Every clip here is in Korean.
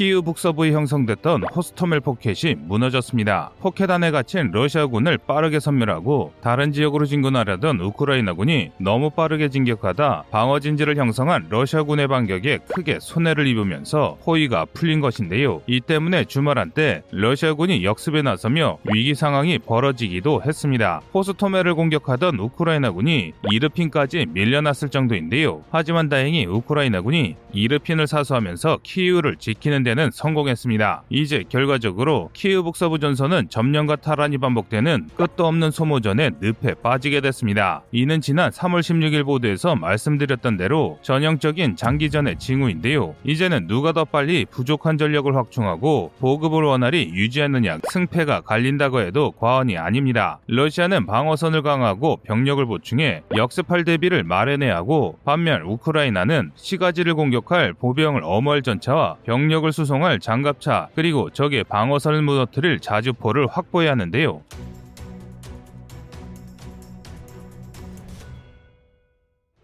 키우 북서부에 형성됐던 호스토멜 포켓이 무너졌습니다. 포켓 안에 갇힌 러시아군을 빠르게 섬멸하고 다른 지역으로 진군하려던 우크라이나군이 너무 빠르게 진격하다 방어 진지를 형성한 러시아군의 반격에 크게 손해를 입으면서 호위가 풀린 것인데요. 이 때문에 주말 한때 러시아군이 역습에 나서며 위기 상황이 벌어지기도 했습니다. 호스토멜을 공격하던 우크라이나군이 이르핀까지 밀려났을 정도인데요. 하지만 다행히 우크라이나군이 이르핀을 사수하면서 키우를 지키는 데는 성공했습니다. 이제 결과적으로 키우 북서부 전선은 점령과 탈환이 반복되는 끝도 없는 소모전에 늪에 빠지게 됐습니다. 이는 지난 3월 16일 보도에서 말씀드렸던 대로 전형적인 장기전의 징후인데요. 이제는 누가 더 빨리 부족한 전력을 확충하고 보급을 원활히 유지하느냐 승패가 갈린다고 해도 과언이 아닙니다. 러시아는 방어선을 강화하고 병력을 보충해 역습할 대비를 마련해야 하고 반면 우크라이나는 시가지를 공격할 보병을 어머할 전차와 병력을 수송할 장갑차 그리고 적의 방어선을 무너뜨릴 자주포를 확보해야 하는데요.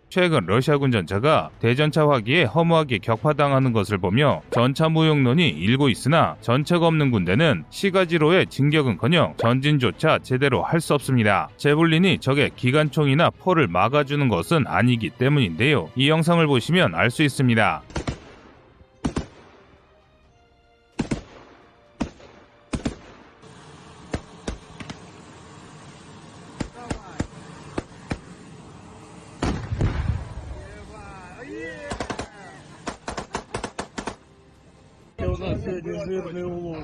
최근 러시아군 전차가 대전차 화기에 허무하게 격파당하는 것을 보며 전차 무용론이 일고 있으나 전차가 없는 군대는 시가지로의 진격은커녕 전진조차 제대로 할 수 없습니다. 제블린이 적의 기관총이나 포를 막아주는 것은 아니기 때문인데요. 이 영상을 보시면 알 수 있습니다. у нас сегодня жирный улов.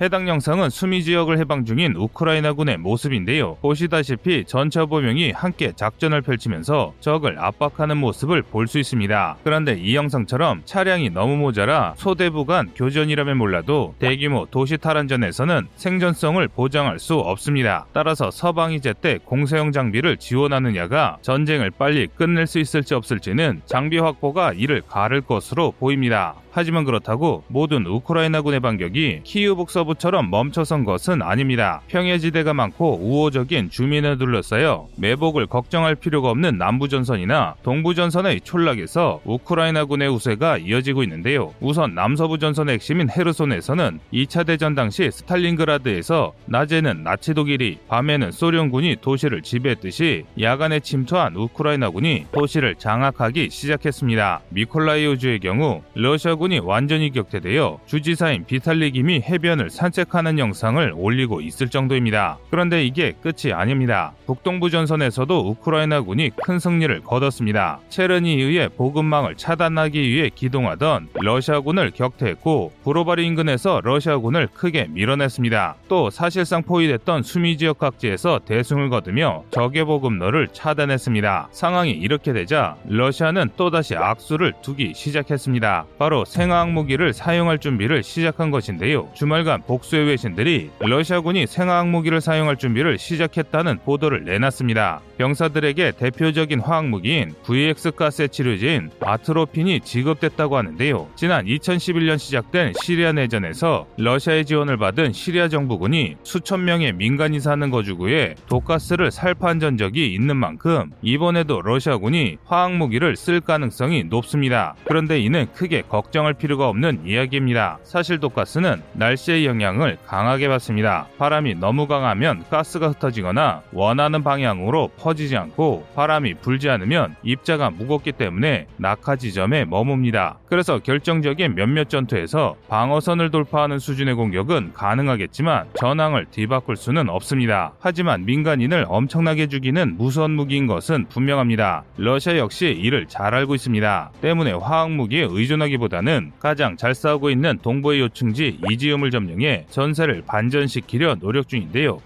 해당 영상은 수미 지역을 해방 중인 우크라이나군의 모습인데요. 보시다시피 전차 보명이 함께 작전을 펼치면서 적을 압박하는 모습을 볼 수 있습니다. 그런데 이 영상처럼 차량이 너무 모자라 소대부 간 교전이라면 몰라도 대규모 도시 탈환전에서는 생존성을 보장할 수 없습니다. 따라서 서방이 제때 공세용 장비를 지원하느냐가 전쟁을 빨리 끝낼 수 있을지 없을지는 장비 확보가 이를 가를 것으로 보입니다. 하지만 그렇다고 모든 우크라이나군의 반격이 키우 북서부처럼 멈춰선 것은 아닙니다. 평해지대가 많고 우호적인 주민을 둘러싸여 매복을 걱정할 필요가 없는 남부전선이나 동부전선의 촌락에서 우크라이나군의 우세가 이어지고 있는데요. 우선 남서부 전선의 핵심인 헤르손에서는 2차 대전 당시 스탈린그라드에서 낮에는 나치 독일이 밤에는 소련군이 도시를 지배했듯이 야간에 침투한 우크라이나군이 도시를 장악하기 시작했습니다. 미콜라이우주의 경우 러시아군이 완전히 격퇴되어 주지사인 비탈리 김이 해변을 산책하는 영상을 올리고 있을 정도입니다. 그런데 이게 끝이 아닙니다. 북동부 전선에서도 우크라이나군이 큰 승리를 거뒀습니다. 체르니히우의 보급망을 차단하기 위해 기동하던 러시아군을 격퇴했고 브로바리 인근에서 러시아군을 크게 밀어냈습니다. 또 사실상 포위됐던 수미 지역 각지에서 대승을 거두며 적의 보급로를 차단했습니다. 상황이 이렇게 되자 러시아는 또다시 악수를 두기 시작했습니다. 바로 생화학 무기를 사용할 준비를 시작한 것인데요. 주말 간 복수의 외신들이 러시아군이 생화학 무기를 사용할 준비를 시작했다는 보도를 내놨습니다. 병사들에게 대표적인 화학 무기인 VX 가스의 치료제인 아트로핀이 지급됐다고 하는데요. 지난 2011년 시작된 시리아 내전에서 러시아의 지원을 받은 시리아 정부군이 수천 명의 민간이 사는 거주구에 독가스를 살포한 전 적이 있는 만큼 이번에도 러시아군이 화학 무기를 쓸 가능성이 높습니다. 그런데 이는 크게 걱정할 필요가 없는 이야기입니다. 사실 독가스는 날씨 의 영향을 강하게 받습니다. 바람이 너무 강하면 가스가 흩어지거나 원하는 방향으로 퍼지지 않고 바람이 불지 않으면 입자가 무겁기 때문에 낙하 지점에 머뭅니다. 그래서 결정적인 몇몇 전투에서 방어선을 돌파하는 수준의 공격은 가능하겠지만 전황을 뒤바꿀 수는 없습니다. 하지만 민간인을 엄청나게 죽이는 무서운 무기인 것은 분명합니다. 러시아 역시 이를 잘 알고 있습니다. 때문에 화학 무기에 의존하기보다는 가장 잘 싸우고 있는 동부의 요충지 이지움 을 점령해 전세를 반전시키려 노력 중인데요.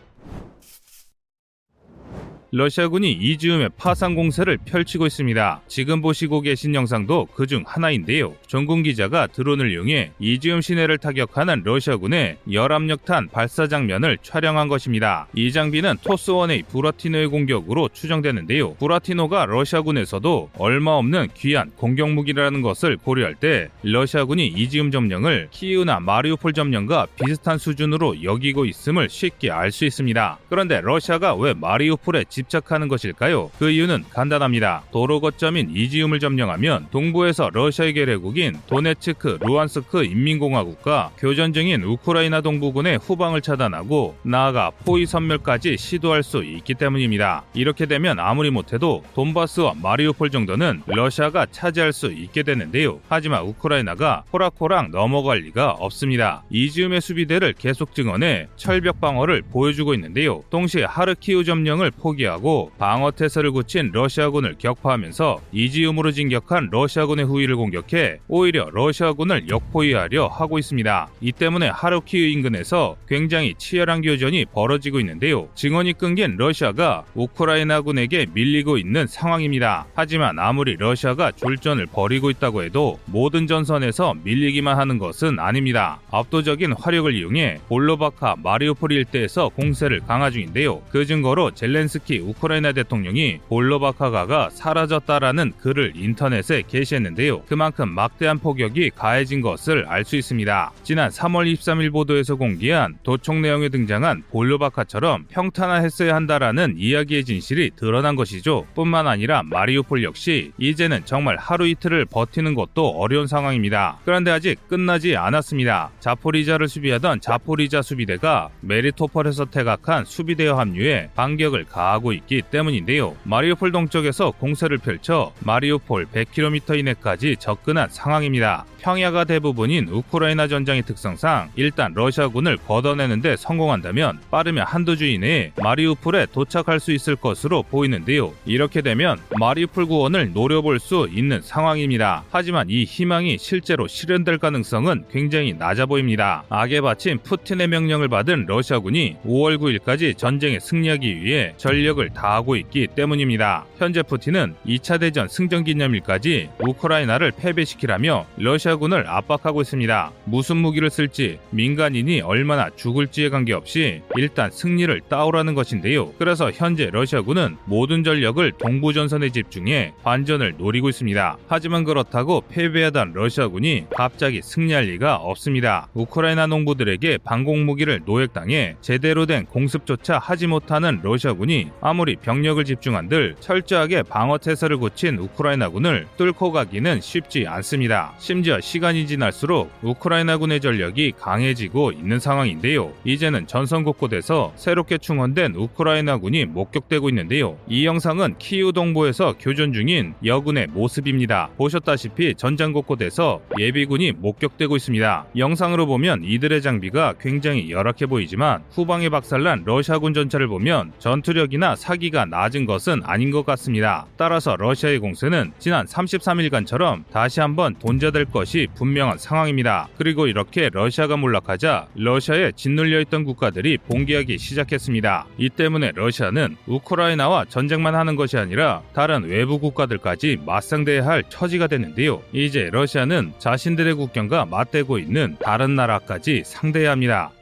러시아군이 이즈움의 파상 공세를 펼치고 있습니다. 지금 보시고 계신 영상도 그 중 하나인데요. 전군 기자가 드론을 이용해 이즈움 시내를 타격하는 러시아군의 열압력탄 발사 장면을 촬영한 것입니다. 이 장비는 토스1의 부라티노의 공격으로 추정되는데요. 부라티노가 러시아군에서도 얼마 없는 귀한 공격 무기라는 것을 고려할 때 러시아군이 이즈움 점령을 키우나 마리우폴 점령과 비슷한 수준으로 여기고 있음을 쉽게 알 수 있습니다. 그런데 러시아가 왜 마리우폴에 집 집착하는 것일까요? 그 이유는 간단합니다. 도로 거점인 이지움을 점령하면 동부에서 러시아의 계례국인 도네츠크, 루안스크 인민공화국과 교전 중인 우크라이나 동부군의 후방을 차단하고 나아가 포위 선멸까지 시도할 수 있기 때문입니다. 이렇게 되면 아무리 못해도 돈바스와 마리우폴 정도는 러시아가 차지할 수 있게 되는데요. 하지만 우크라이나가 호락호락 넘어갈 리가 없습니다. 이지움의 수비대를 계속 증언해 철벽 방어를 보여주고 있는데요. 동시에 하르키우 점령을 포기하고 방어 태세를 굳힌 러시아군을 격파하면서 이지움으로 진격한 러시아군의 후위를 공격해 오히려 러시아군을 역포위하려 하고 있습니다. 이 때문에 하르키우 인근에서 굉장히 치열한 교전이 벌어지고 있는데요. 증언이 끊긴 러시아가 우크라이나군에게 밀리고 있는 상황입니다. 하지만 아무리 러시아가 졸전을 벌이고 있다고 해도 모든 전선에서 밀리기만 하는 것은 아닙니다. 압도적인 화력을 이용해 볼로바카 마리우폴 일대에서 공세를 강화 중인데요. 그 증거로 젤렌스키 우크라이나 대통령이 볼로바카가가 사라졌다라는 글을 인터넷에 게시했는데요. 그만큼 막대한 폭격이 가해진 것을 알 수 있습니다. 지난 3월 23일 보도에서 공개한 도청 내용에 등장한 볼로바카처럼 평탄화했어야 한다라는 이야기의 진실이 드러난 것이죠. 뿐만 아니라 마리우폴 역시 이제는 정말 하루 이틀을 버티는 것도 어려운 상황입니다. 그런데 아직 끝나지 않았습니다. 자포리자를 수비하던 자포리자 수비대가 메리토폴에서 퇴각한 수비대와 합류해 반격을 가 하고 있기 때문인데요. 마리우폴 동쪽에서 공세를 펼쳐 마리우폴 100km 이내까지 접근한 상황입니다. 평야가 대부분인 우크라이나 전장의 특성상 일단 러시아군을 걷어내는데 성공한다면 빠르면 한두 주 이내에 마리우폴에 도착할 수 있을 것으로 보이는데요. 이렇게 되면 마리우폴 구원을 노려볼 수 있는 상황입니다. 하지만 이 희망이 실제로 실현될 가능성은 굉장히 낮아 보입니다. 악에 바친 푸틴의 명령을 받은 러시아군이 5월 9일까지 전쟁에 승리하기 위해 전력을 다하고 있기 때문입니다. 현재 푸틴은 2차 대전 승전 기념일까지 우크라이나를 패배시키라며 러시아 군을 압박하고 있습니다. 무슨 무기를 쓸지 민간인이 얼마나 죽을지에 관계없이 일단 승리를 따오라는 것인데요. 그래서 현재 러시아군은 모든 전력을 동부 전선에 집중해 반전을 노리고 있습니다. 하지만 그렇다고 패배하던 러시아군이 갑자기 승리할 리가 없습니다. 우크라이나 농부들에게 방공 무기를 노획당해 제대로 된 공습조차 하지 못하는 러시아군이 아무리 병력을 집중한들 철저하게 방어 태세를 굳힌 우크라이나군을 뚫고 가기는 쉽지 않습니다. 심지어 시간이 지날수록 우크라이나군의 전력이 강해지고 있는 상황인데요. 이제는 전선 곳곳에서 새롭게 충원된 우크라이나군이 목격되고 있는데요. 이 영상은 키우 동부에서 교전 중인 여군의 모습입니다. 보셨다시피 전장 곳곳에서 예비군이 목격되고 있습니다. 영상으로 보면 이들의 장비가 굉장히 열악해 보이지만 후방에 박살난 러시아군 전차를 보면 전투력이나 사기가 낮은 것은 아닌 것 같습니다. 따라서 러시아의 공세는 지난 33일간처럼 다시 한번 돈자될 것이 분명한 상황입니다. 그리고 이렇게 러시아가 몰락하자 러시아에 짓눌려 있던 국가들이 봉기하기 시작했습니다. 이 때문에 러시아는 우크라이나와 전쟁만 하는 것이 아니라 다른 외부 국가들까지 맞상대해야 할 처지가 됐는데요. 이제 러시아는 자신들의 국경과 맞대고 있는 다른 나라까지 상대해야 합니다.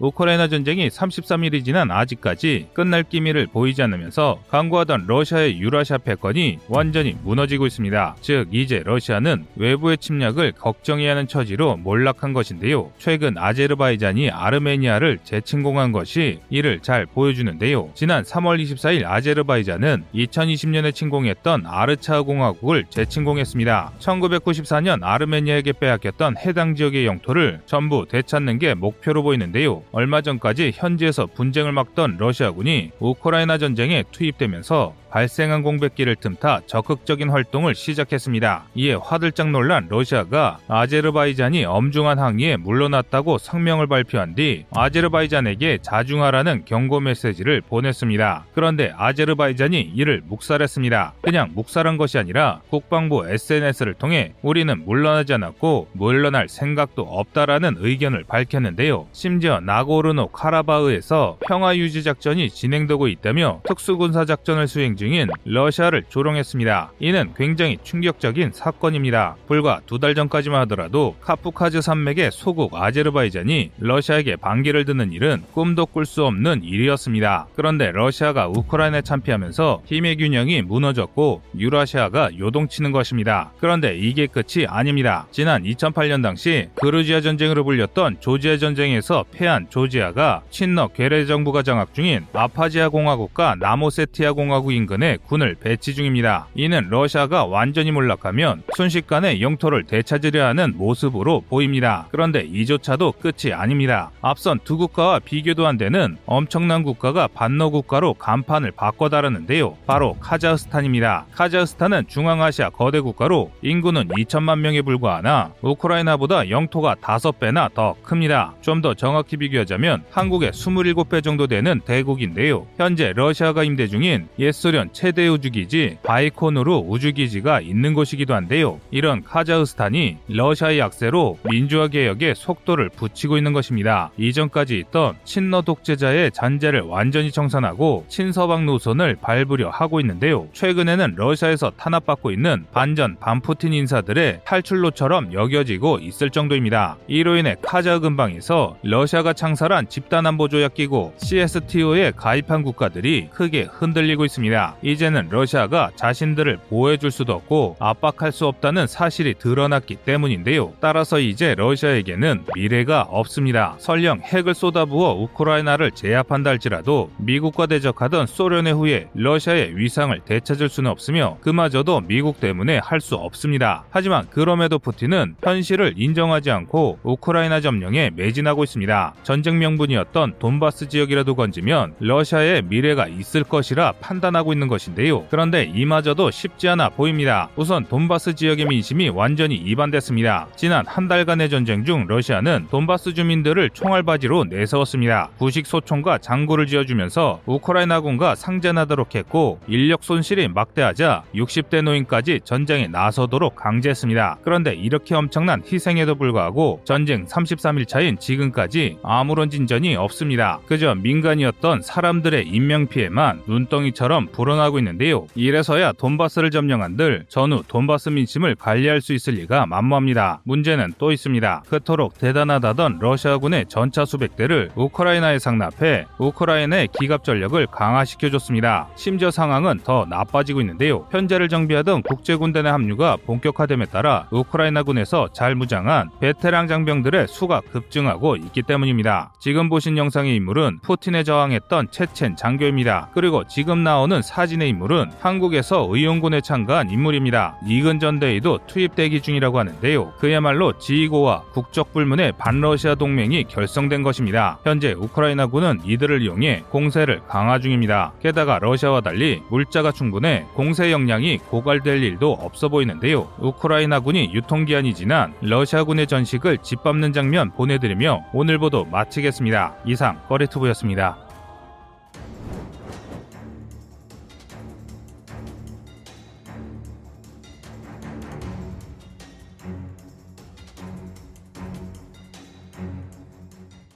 우크라이나 전쟁이 33일이 지난 아직까지 끝날 기미를 보이지 않으면서 강구하던 러시아의 유라시아 패권이 완전히 무너지고 있습니다. 즉 이제 러시아는 외부의 침략을 걱정해야 하는 처지로 몰락한 것인데요. 최근 아제르바이잔이 아르메니아를 재침공한 것이 이를 잘 보여주는데요. 지난 3월 24일 아제르바이잔은 2020년에 침공했던 아르차흐 공화국을 재침공했습니다. 1994년 아르메니아에게 빼앗겼던 해당 지역의 영토를 전부 되찾는 게 목표로 보이는데요. 얼마 전까지 현지에서 분쟁을 막던 러시아군이 우크라이나 전쟁에 투입되면서 발생한 공백기를 틈타 적극적인 활동을 시작했습니다. 이에 화들짝 놀란 러시아가 아제르바이잔이 엄중한 항의에 물러났다고 성명을 발표한 뒤 아제르바이잔에게 자중하라는 경고 메시지를 보냈습니다. 그런데 아제르바이잔이 이를 묵살했습니다. 그냥 묵살한 것이 아니라 국방부 SNS를 통해 우리는 물러나지 않았고 물러날 생각도 없다라는 의견을 밝혔는데요. 심지어 나고르노 카라바흐에서 평화 유지 작전이 진행되고 있다며 특수군사 작전을 수행 중 중인 러시아를 조롱했습니다. 이는 굉장히 충격적인 사건입니다. 불과 두 달 전까지만 하더라도 카프카즈 산맥의 소국 아제르바이잔이 러시아에게 반기를 드는 일은 꿈도 꿀 수 없는 일이었습니다. 그런데 러시아가 우크라이나에 참패하면서 힘의 균형이 무너졌고 유라시아가 요동치는 것입니다. 그런데 이게 끝이 아닙니다. 지난 2008년 당시 그루지아 전쟁으로 불렸던 조지아 전쟁에서 패한 조지아가 친러 괴뢰 정부가 장악 중인 압하지야 공화국과 남오세티야 공화국 인근에 군을 배치 중입니다. 이는 러시아가 완전히 몰락하면 순식간에 영토를 되찾으려 하는 모습으로 보입니다. 그런데 이조차도 끝이 아닙니다. 앞선 두 국가와 비교도 안 되는 엄청난 국가가 반러 국가로 간판을 바꿔달았는데요. 바로 카자흐스탄입니다. 카자흐스탄은 중앙아시아 거대 국가로 인구는 2천만 명에 불과하나 우크라이나보다 영토가 5배나 더 큽니다. 좀 더 정확히 비교하자면 한국의 27배 정도 되는 대국인데요. 현재 러시아가 임대 중인 옛소련 최대 우주기지 바이콘으로 우주기지가 있는 곳이기도 한데요. 이런 카자흐스탄이 러시아의 약세로 민주화 개혁에 속도를 붙이고 있는 것입니다. 이전까지 있던 친러 독재자의 잔재를 완전히 청산하고 친서방 노선을 밟으려 하고 있는데요. 최근에는 러시아에서 탄압받고 있는 반전 반푸틴 인사들의 탈출로처럼 여겨지고 있을 정도입니다. 이로 인해 카자흐 근방에서 러시아가 창설한 집단안보조약 기구 CSTO에 가입한 국가들이 크게 흔들리고 있습니다. 이제는 러시아가 자신들을 보호해줄 수도 없고 압박할 수 없다는 사실이 드러났기 때문인데요. 따라서 이제 러시아에게는 미래가 없습니다. 설령 핵을 쏟아부어 우크라이나를 제압한다 할지라도 미국과 대적하던 소련의 후에 러시아의 위상을 되찾을 수는 없으며 그마저도 미국 때문에 할 수 없습니다. 하지만 그럼에도 푸틴은 현실을 인정하지 않고 우크라이나 점령에 매진하고 있습니다. 전쟁 명분이었던 돈바스 지역이라도 건지면 러시아의 미래가 있을 것이라 판단하고 있는 것인데요. 그런데 이마저도 쉽지 않아 보입니다. 우선 돈바스 지역의 민심이 완전히 이반됐습니다. 지난 한 달간의 전쟁 중 러시아는 돈바스 주민들을 총알바지로 내세웠습니다. 부식 소총과 장구를 지어주면서 우크라이나군과 상전하도록 했고 인력 손실이 막대하자 60대 노인까지 전쟁에 나서도록 강제했습니다. 그런데 이렇게 엄청난 희생에도 불구하고 전쟁 33일 차인 지금까지 아무런 진전이 없습니다. 그저 민간이었던 사람들의 인명피해만 눈덩이처럼 불어 나고 있는데요. 이래서야 돈바스를 점령한 들 전후 돈바스 민심을 관리할 수 있을 리가 만무합니다. 문제는 또 있습니다. 그토록 대단하다던 러시아군의 전차 수백 대를 우크라이나에 상납해 우크라이나의 기갑 전력을 강화시켜줬습니다. 심지어 상황은 더 나빠지고 있는데요. 현재를 정비하던 국제군단의 합류가 본격화됨에 따라 우크라이나군에서 잘 무장한 베테랑 장병들의 수가 급증하고 있기 때문입니다. 지금 보신 영상의 인물은 푸틴에 저항했던 체첸 장교입니다. 그리고 지금 나오는 사진의 인물은 한국에서 의용군에 참가한 인물입니다. 이근 전 대위도 투입대기 중이라고 하는데요. 그야말로 지휘고와 국적 불문의 반러시아 동맹이 결성된 것입니다. 현재 우크라이나군은 이들을 이용해 공세를 강화 중입니다. 게다가 러시아와 달리 물자가 충분해 공세 역량이 고갈될 일도 없어 보이는데요. 우크라이나군이 유통기한이 지난 러시아군의 전식을 짓밟는 장면 보내드리며 오늘 보도 마치겠습니다. 이상 꺼리투브였습니다.